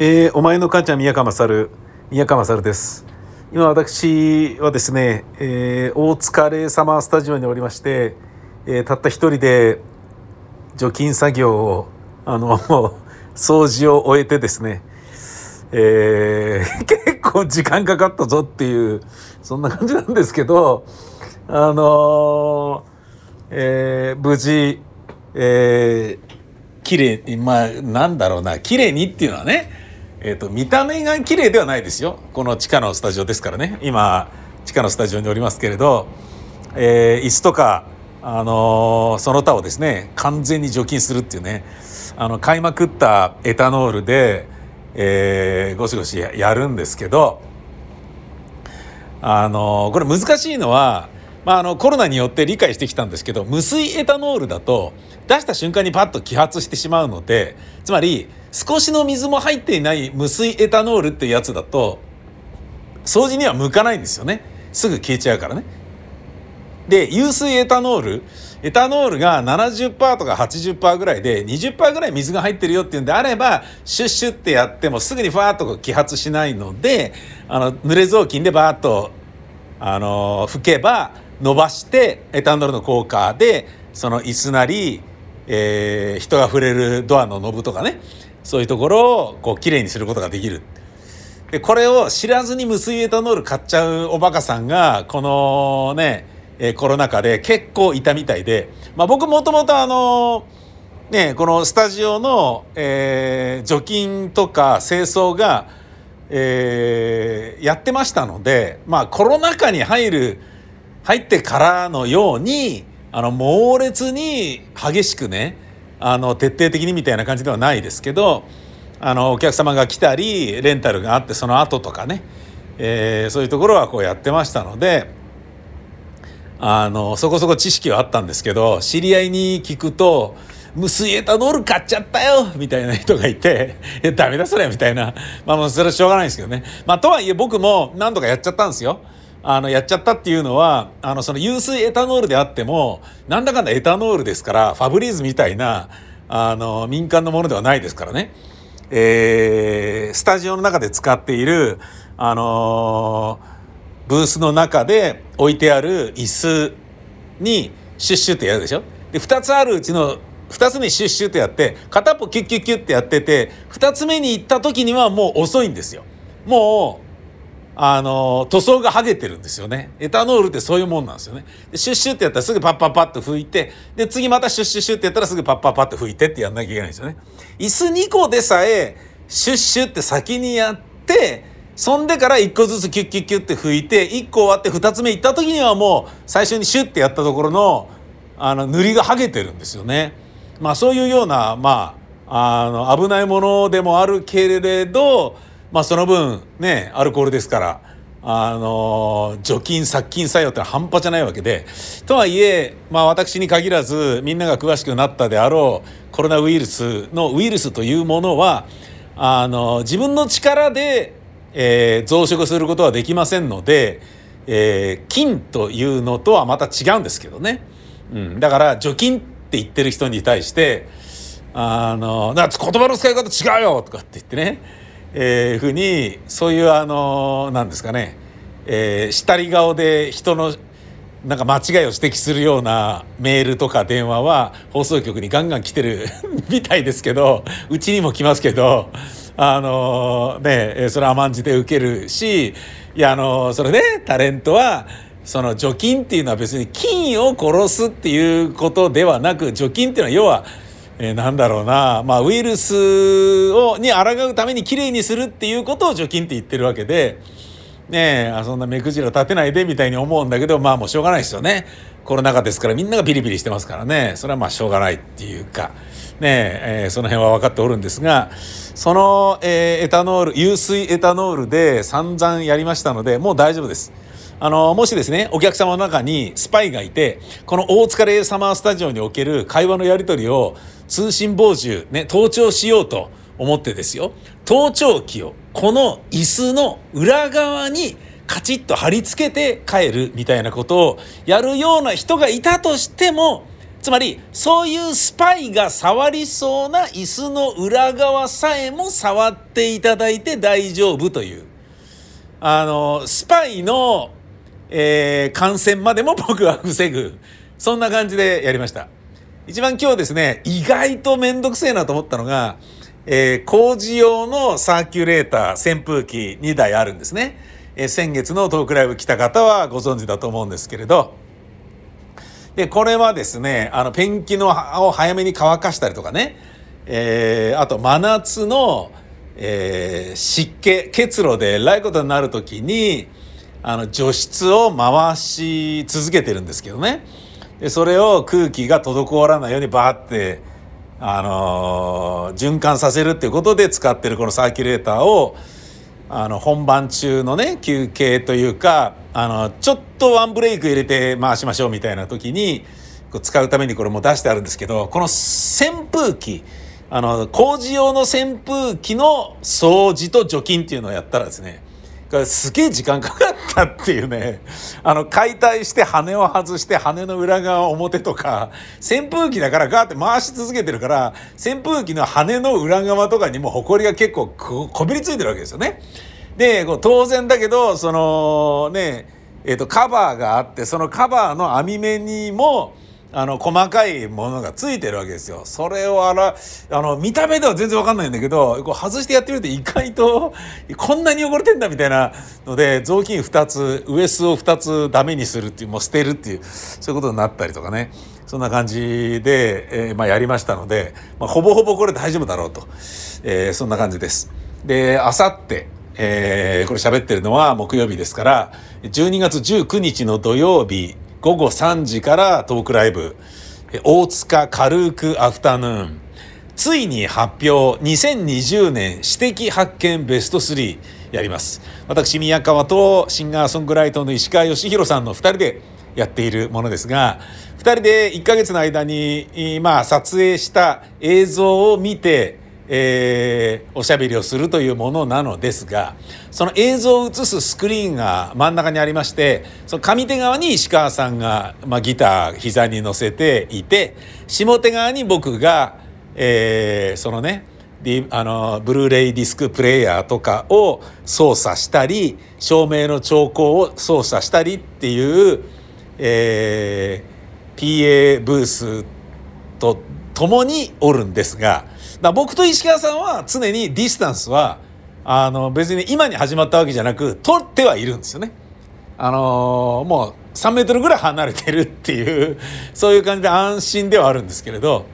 えー、お前の母ちゃん宮川勝。宮川勝です。今私はですね、えー、大塚レイサマースタジオにおりまして、えー、たった一人で除菌作業をあの 掃除を終えてですね、えー、結構時間かかったぞっていうそんな感じなんですけどあのー、えー、無事、えー、綺麗にまあなんだろうな綺麗にっていうのはねえーと、見た目が綺麗ではないですよ。この地下のスタジオですからね。今地下のスタジオにおりますけれど、えー、椅子とか、あのー、その他をですね完全に除菌するっていうねあの買いまくったエタノールで、えー、ゴシゴシやるんですけど、あのー、これ難しいのは、まあ、あのコロナによって理解してきたんですけど無水エタノールだと出した瞬間にパッと揮発してしまうのでつまり少しの水も入っていない無水エタノールっていうやつだと掃除には向かないんですよね。すぐ消えちゃうからね。で有水エタノール。エタノールが70%とか80%ぐらいで20%ぐらい水が入ってるよっていうんであればシュッシュってやってもすぐにファーッと揮発しないのであの濡れ雑巾でバーッとあの拭けば伸ばしてエタノールの効果でその椅子なり、えー、人が触れるドアのノブとかね。そういうところをこうきれいにすることができる。でこれを知らずに無水エタノール買っちゃうおバカさんがこのね、えコロナ禍で結構いたみたいで、まあ、僕もともとあのねこのスタジオの、えー、除菌とか清掃が、えー、やってましたのでまあコロナ禍に入る入ってからのようにあの猛烈に激しくねあの徹底的にみたいな感じではないですけどあのお客様が来たりレンタルがあってその後とかね、えー、そういうところはこうやってましたのであのそこそこ知識はあったんですけど知り合いに聞くと「無水エタノール買っちゃったよ」みたいな人がいて「いやダメだそれ」みたいなまあもうそれはしょうがないんですけどね。まあ、とはいえ僕も何度かやっちゃったんですよ。あのやっちゃったっていうのはあのその有水エタノールであってもなんだかんだエタノールですからファブリーズみたいなあの民間のものではないですからね、えー、スタジオの中で使っているあのブースの中で置いてある椅子にシュッシュってやるでしょ？で2つあるうちの2つ目シュッシュってやって片っぽキュッキュッキュッってやってて2つ目に行った時にはもう遅いんですよ。もうあの塗装が剥げてるんですよね。エタノールってそういうもんなんですよね。でシュッシュってやったらすぐパッパッパッと拭いてで次またシュッシュッシュってやったらすぐパッパッパッと拭いてってやんなきゃいけないんですよね。椅子2個でさえシュッシュって先にやってそんでから1個ずつキュッキュッキュッって拭いて1個終わって2つ目行った時にはもう最初にシュッてやったところのあの塗りが剥げてるんですよね。まあそういうようなまああの危ないものでもあるけれどまあその分ねアルコールですからあの除菌殺菌作用ってのは半端じゃないわけでとはいえ、まあ、私に限らずみんなが詳しくなったであろうコロナウイルスのウイルスというものはあの自分の力で、えー、増殖することはできませんので、えー、菌というのとはまた違うんですけどね、うん、だから除菌って言ってる人に対してあの言葉の使い方違うよとかって言ってね。えー、ふうにそういうあのなんですかね、えー、下り顔で人のなんか間違いを指摘するようなメールとか電話は放送局にガンガン来てる みたいですけどうちにも来ますけどあのねそれ甘んじて受けるしいやあのそれ、ね、タレントはその除菌っていうのは別に菌を殺すっていうことではなく除菌っていうのは要はえー、なんだろうな、まあ、ウイルスをに抗うためにきれいにするっていうことを除菌って言ってるわけで、ねえ、そんな目くじら立てないでみたいに思うんだけど、まあもうしょうがないですよね。コロナ禍ですからみんながピリピリしてますからね、それはまあしょうがないっていうか、ねえ、ー、その辺は分かっておるんですが、その、えー、エタノール、有水エタノールで散々やりましたので、もう大丈夫です。あのもしですねお客様の中にスパイがいてこの大塚レイサマースタジオにおける会話のやり取りを通信傍受、ね、盗聴しようと思ってですよ。盗聴器をこの椅子の裏側にカチッと貼り付けて帰るみたいなことをやるような人がいたとしてもつまりそういうスパイが触りそうな椅子の裏側さえも触っていただいて大丈夫という。あのスパイの、えー、感染までも僕は防ぐ。そんな感じでやりました。一番今日ですね意外と面倒くせえなと思ったのが、えー、工事用のサーキュレーター扇風機2台あるんですね、えー、先月のトークライブ来た方はご存知だと思うんですけれど。で、これはですね、あの、ペンキのを早めに乾かしたりとかね、えー、あと真夏の、えー、湿気、結露でえらいことになる時に、あの、除湿を回し続けてるんですけどね。で、それを空気が滞らないようにバーって、あの、循環させるっていうことで使ってるこのサーキュレーターを、あの本番中のね休憩というかあのちょっとワンブレイク入れて回しましょうみたいな時にこう使うためにこれも出してあるんですけどこの扇風機あの工事用の扇風機の掃除と除菌っていうのをやったらですねすげえ時間かかったっていうねあの解体して羽を外して羽の裏側表とか扇風機だからガーって回し続けてるから扇風機の羽の裏側とかにもホコリが結構こびりついてるわけですよね。で当然だけどそのねえーとカバーがあってそのカバーの網目にもあの細かいものがついてるわけですよ。それをあらあの見た目では全然わかんないんだけどこう外してやってみると意外と こんなに汚れてんだみたいなので雑巾2つウエスを2つダメにするっていうもう捨てるっていうそういうことになったりとかねそんな感じで、えー、まあ、やりましたので、まあ、ほぼほぼこれ大丈夫だろうと、えー、そんな感じです。であさってえー、これ喋ってるのは木曜日ですから12月19日の土曜日午後3時からトークライブ。大塚軽くアフタヌーン。ついに発表。2020年私的発見ベスト3やります。私宮川とシンガーソングライターの石川義弘さんの2人でやっているものですが2人で1ヶ月の間に、まあ、撮影した映像を見てえー、おしゃべりをするというものなのですがその映像を映すスクリーンが真ん中にありましてその上手側に石川さんが、まあ、ギター膝に乗せていて下手側に僕が、えー、そのねあのブルーレイディスクプレーヤーとかを操作したり照明の調光を操作したりっていう、えー、PA ブースと共におるんですが。だ僕と石川さんは常にディスタンスはあの別に今に始まったわけじゃなく取ってはいるんですよね。あのー、もう3メートルぐらい離れてるっていうそういう感じで安心ではあるんですけれど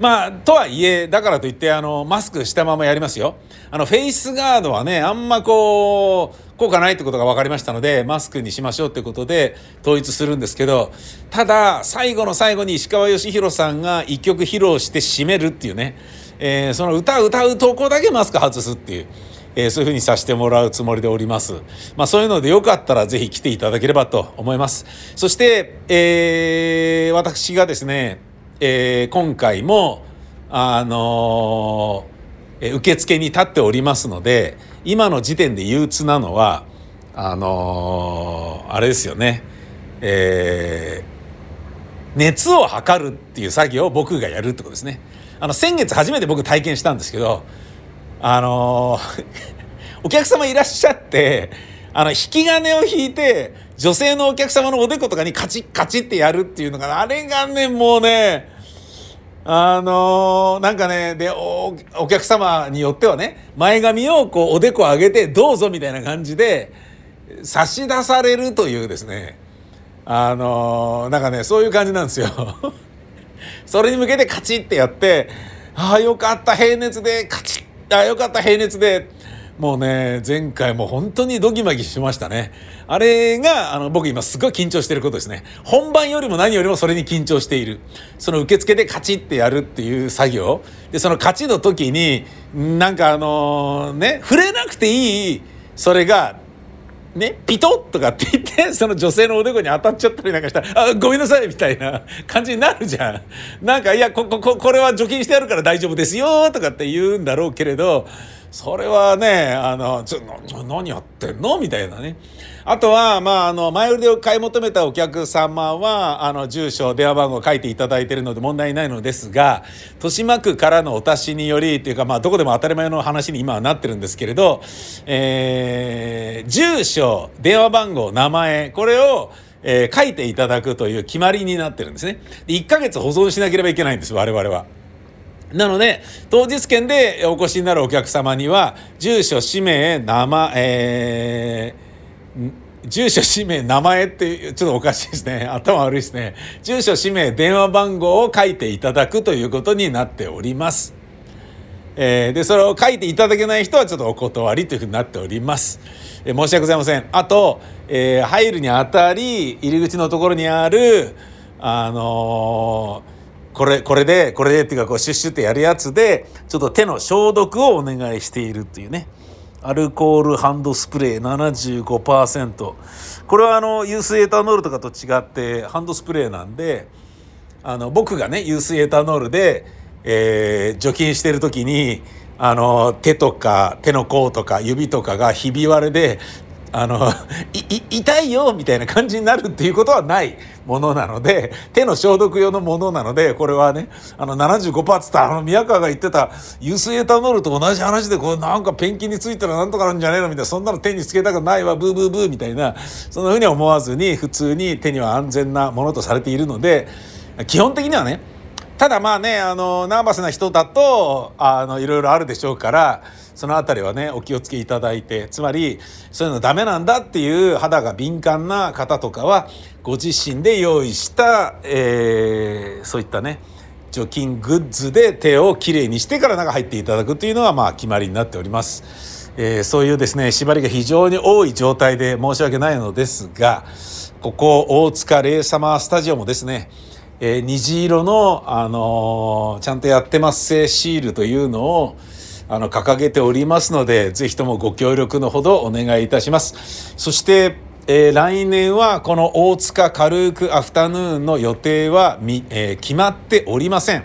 まあとはいえだからといってあのマスクしたままやりますよ。あのフェイスガードはねあんまこう効果ないってことが分かりましたのでマスクにしましょうってことで統一するんですけどただ最後の最後に石川義弘さんが一曲披露して締めるっていうね、えー、その歌歌うとこだけマスク外すっていう。えー、そういうふうにさせてもらうつもりでおります。まあそういうのでよかったらぜひ来ていただければと思います。そして、えー、私がですね、えー、今回も、あのー、受付に立っておりますので、今の時点で憂鬱なのはあのー、あれですよねえー、熱を測るっていう作業を僕がやるってことですね。あの先月初めて僕体験したんですけどあのー、お客様いらっしゃってあの引き金を引いて女性のお客様のおでことかにカチッカチッってやるっていうのがあれがねもうねあのー、なんかねでお客様によってはね前髪をこうおでこ上げてどうぞみたいな感じで差し出されるというですねあのー、なんかねそういう感じなんですよ。それに向けてカチッてやって「ああよかった平熱でカチッああよかった平熱で」もうね前回も本当にドギマギしましたね。あれがあの僕今すごい緊張してることですね。本番よりも何よりもそれに緊張している。その受付でカチッてやるっていう作業。でそのカチの時になんかあのね触れなくていいそれがね、ピトッとかって言ってその女性のおでこに当たっちゃったりなんかしたら「あごめんなさい」みたいな感じになるじゃん。なんか「いやこここれは除菌してあるから大丈夫ですよ」とかって言うんだろうけれどそれはねあのちょ何やってんの？みたいなねあとは、まあ、あの前売りで買い求めたお客様はあの住所電話番号書いていただいているので問題ないのですが豊島区からのお達しによりというか、まあ、どこでも当たり前の話に今はなってるんですけれど、えー、住所電話番号名前これをえー、書いていただくという決まりになってるんですね。で1ヶ月保存しなければいけないんです我々は。なので当日券でお越しになるお客様には住所氏名名前、えー、住所氏名名前ってちょっとおかしいですね 頭悪いですね住所氏名電話番号を書いていただくということになっております。えー、でそれを書いていただけない人はちょっとお断りというふうになっております。えー、申し訳ございません。あと、えー、入るにあたり入り口のところにあるあのーこれこれでこれでっていうかこうシュッシュってやるやつでちょっと手の消毒をお願いしているっていうね。アルコールハンドスプレー75%これはあの有水エタノールとかと違ってハンドスプレーなんであの僕がね有水エタノールで、えー、除菌してる時にあの手とか手の甲とか指とかがひび割れであの痛いよみたいな感じになるっていうことはないものなので手の消毒用のものなのでこれはねあの75%っつったあの宮川が言ってた油水エタノールと同じ話でこうなんかペンキについたらなんとかなんじゃねえのみたいなそんなの手につけたくないわブーブーブーみたいなそんなふうに思わずに普通に手には安全なものとされているので基本的にはねただまあねあのナーバスな人だとあのいろいろあるでしょうからその辺りはねお気をつけいただいてつまりそういうのダメなんだっていう肌が敏感な方とかはご自身で用意した、えー、そういったね除菌グッズで手をきれいにしてから中入っていただくというのがまあ決まりになっております。えー、そういうですね縛りが非常に多い状態で申し訳ないのですがここ大塚レイサマースタジオもですね、えー、虹色の、あのー、ちゃんとやってますせシールというのをあの掲げておりますのでぜひともご協力のほどお願いいたします。そして、えー、来年はこの大塚軽くアフタヌーンの予定はみ、えー、決まっておりません。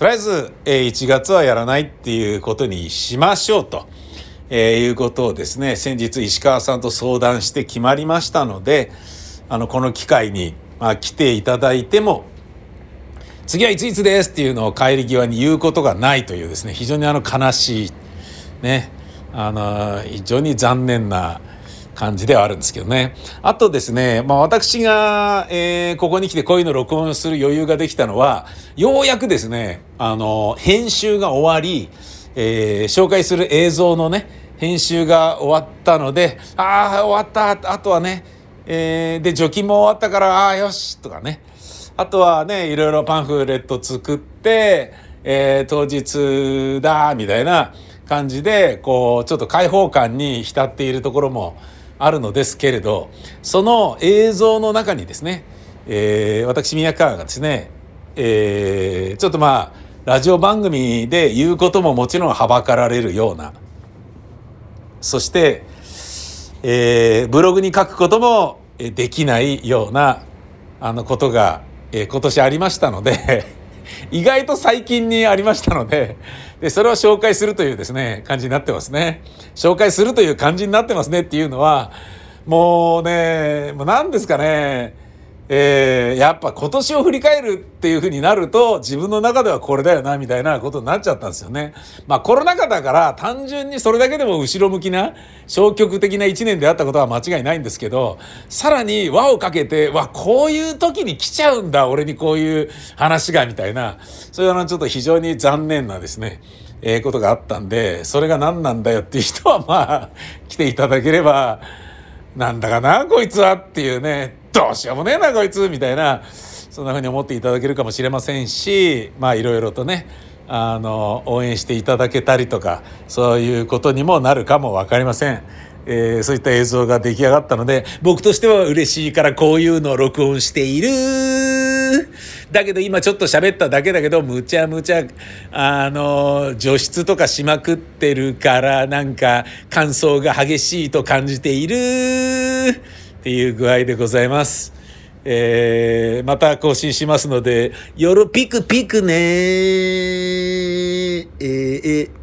とりあえず、えー、1月はやらないっていうことにしましょうと、えー、いうことをですね先日石川さんと相談して決まりましたのであのこの機会に、まあ、来ていただいても次はいついつですっていうのを帰り際に言うことがないというですね非常にあの悲しいねあの非常に残念な感じではあるんですけどね。あとですね、まあ、私が、えー、ここに来てこういうの録音する余裕ができたのはようやくですねあの編集が終わり、えー、紹介する映像のね編集が終わったのでああ終わったあとはね、えー、で除菌も終わったからああよしとかね。あとはねいろいろパンフレット作って、えー、当日だみたいな感じでこうちょっと開放感に浸っているところもあるのですけれどその映像の中にですね、えー、私宮川がですね、えー、ちょっとまあラジオ番組で言うことももちろんはばかられるようなそして、えー、ブログに書くこともできないようなあのことがえー、今年ありましたので 意外と最近にありましたのででそれを紹介するというですね感じになってますね。紹介するという感じになってますねっていうのはもうねもう何ですかね。えー、やっぱ今年を振り返るっていうふうになると自分の中ではこれだよなみたいなことになっちゃったんですよね。まあコロナ禍だから単純にそれだけでも後ろ向きな消極的な1年であったことは間違いないんですけどさらに輪をかけてわこういう時に来ちゃうんだ俺にこういう話がみたいなそういうのちょっと非常に残念なですねえー、ことがあったんでそれが何なんだよっていう人はまあ来ていただければなんだかなこいつはっていうねどうしようもねえなこいつみたいなそんな風に思っていただけるかもしれませんしまあいろいろとねあの応援していただけたりとかそういうことにもなるかも分かりません。えー、そういった映像が出来上がったので僕としては嬉しいからこういうのを録音しているだけど今ちょっと喋っただけだけどむちゃむちゃあの除湿とかしまくってるからなんか乾燥が激しいと感じているっていう具合でございます。えー、また更新しますので、夜ピクピクねー。えー、えー